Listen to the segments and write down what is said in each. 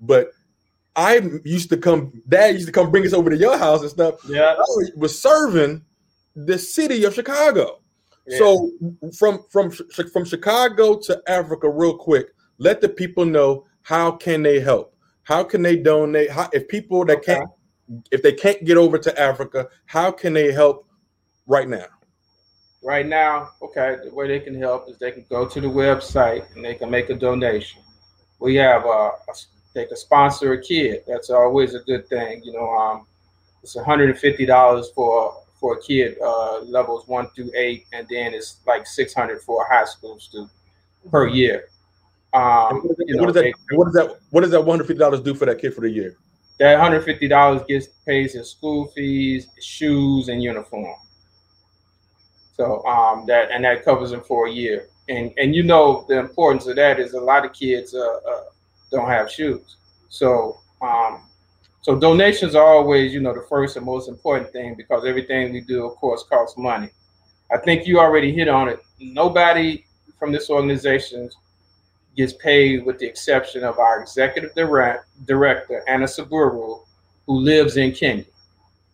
but I used to come. Dad used to come bring us over to your house and stuff. Yeah, I was serving the city of Chicago. Yeah. So from from from Chicago to Africa, real quick, let the people know how can they help. How can they donate? How, if people that okay. can't, if they can't get over to Africa, how can they help right now? Right now, okay, the way they can help is they can go to the website and they can make a donation. We have uh, a, they can sponsor a kid. That's always a good thing. You know, um, it's $150 for for a kid uh, levels one through eight, and then it's like 600 for a high school student per year. Um, what, you know, what, does that, they, what does that what does that one hundred fifty dollars do for that kid for the year? That one hundred fifty dollars gets pays his school fees, shoes, and uniform. So um, that and that covers him for a year. And and you know the importance of that is a lot of kids uh, uh, don't have shoes. So um, so donations are always you know the first and most important thing because everything we do, of course, costs money. I think you already hit on it. Nobody from this organization gets paid with the exception of our executive direct, director, Anna Saburu, who lives in Kenya.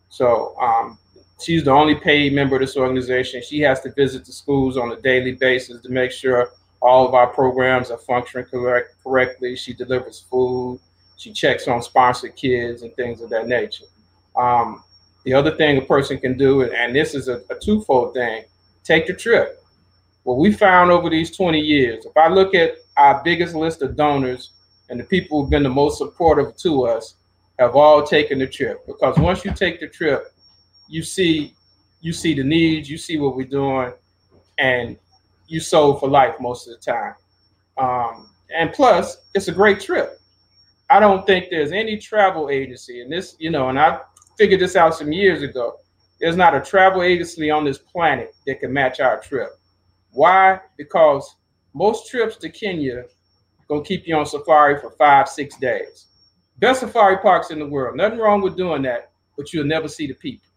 So um, she's the only paid member of this organization. She has to visit the schools on a daily basis to make sure all of our programs are functioning correct, correctly. She delivers food. She checks on sponsored kids and things of that nature. Um, the other thing a person can do, and this is a, a twofold thing, take the trip. What we found over these 20 years, if I look at our biggest list of donors and the people who've been the most supportive to us have all taken the trip because once you take the trip you see you see the needs you see what we're doing and you sold for life most of the time um, and plus it's a great trip i don't think there's any travel agency and this you know and i figured this out some years ago there's not a travel agency on this planet that can match our trip why because most trips to Kenya gonna keep you on safari for five, six days. Best safari parks in the world. Nothing wrong with doing that, but you'll never see the people.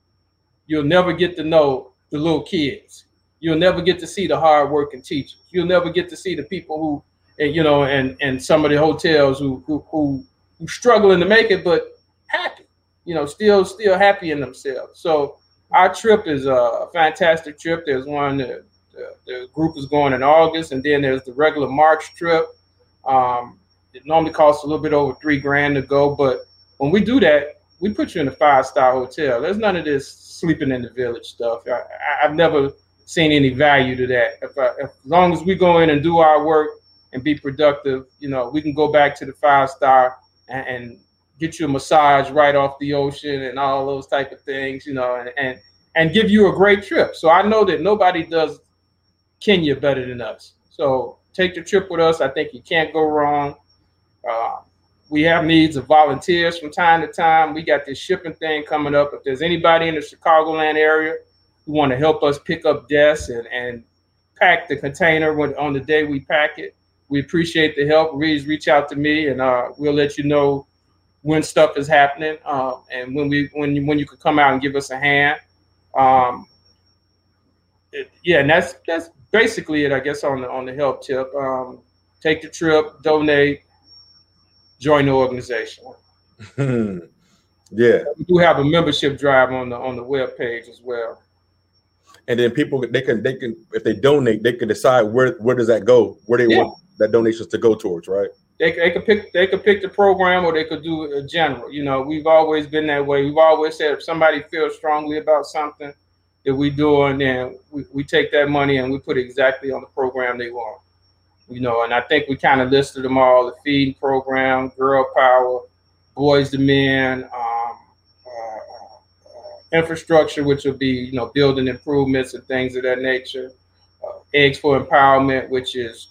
You'll never get to know the little kids. You'll never get to see the hardworking teachers. You'll never get to see the people who, you know, and and some of the hotels who who who, who struggling to make it, but happy. You know, still still happy in themselves. So our trip is a fantastic trip. There's one the, the group is going in August, and then there's the regular March trip. Um, it normally costs a little bit over three grand to go, but when we do that, we put you in a five star hotel. There's none of this sleeping in the village stuff. I, have never seen any value to that. If, I, if, as long as we go in and do our work and be productive, you know, we can go back to the five star and, and get you a massage right off the ocean and all those type of things, you know, and and and give you a great trip. So I know that nobody does Kenya better than us. So take the trip with us. I think you can't go wrong. Uh, we have needs of volunteers from time to time. We got this shipping thing coming up. If there's anybody in the Chicagoland area who want to help us pick up desks and, and pack the container when, on the day we pack it, we appreciate the help. Please reach out to me, and uh, we'll let you know when stuff is happening uh, and when we when when you could come out and give us a hand. Um, it, yeah, and that's that's basically it, I guess, on the on the help tip. Um, take the trip, donate, join the organization. yeah, we do have a membership drive on the on the web page as well. And then people they can they can if they donate they can decide where where does that go where they yeah. want that donations to go towards right. They, they could pick they could pick the program or they could do a general. You know, we've always been that way. We've always said if somebody feels strongly about something, that we do, and then we, we take that money and we put it exactly on the program they want. You know, and I think we kind of listed them all: the feeding program, girl power, boys to men, um, infrastructure, which will be you know building improvements and things of that nature. Uh, eggs for empowerment, which is